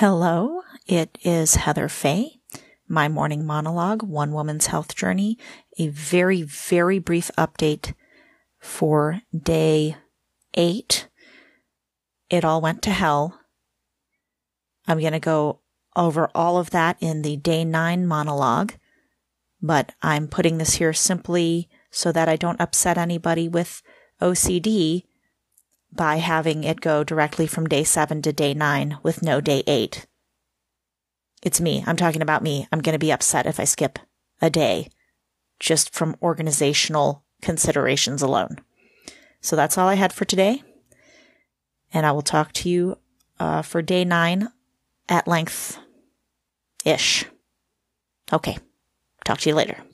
Hello, it is Heather Fay. My morning monologue, One Woman's Health Journey, a very, very brief update for day eight. It all went to hell. I'm going to go over all of that in the day nine monologue, but I'm putting this here simply so that I don't upset anybody with OCD by having it go directly from day seven to day nine with no day eight. It's me. I'm talking about me. I'm going to be upset if I skip a day just from organizational considerations alone. So that's all I had for today. And I will talk to you uh, for day nine at length ish. Okay. Talk to you later.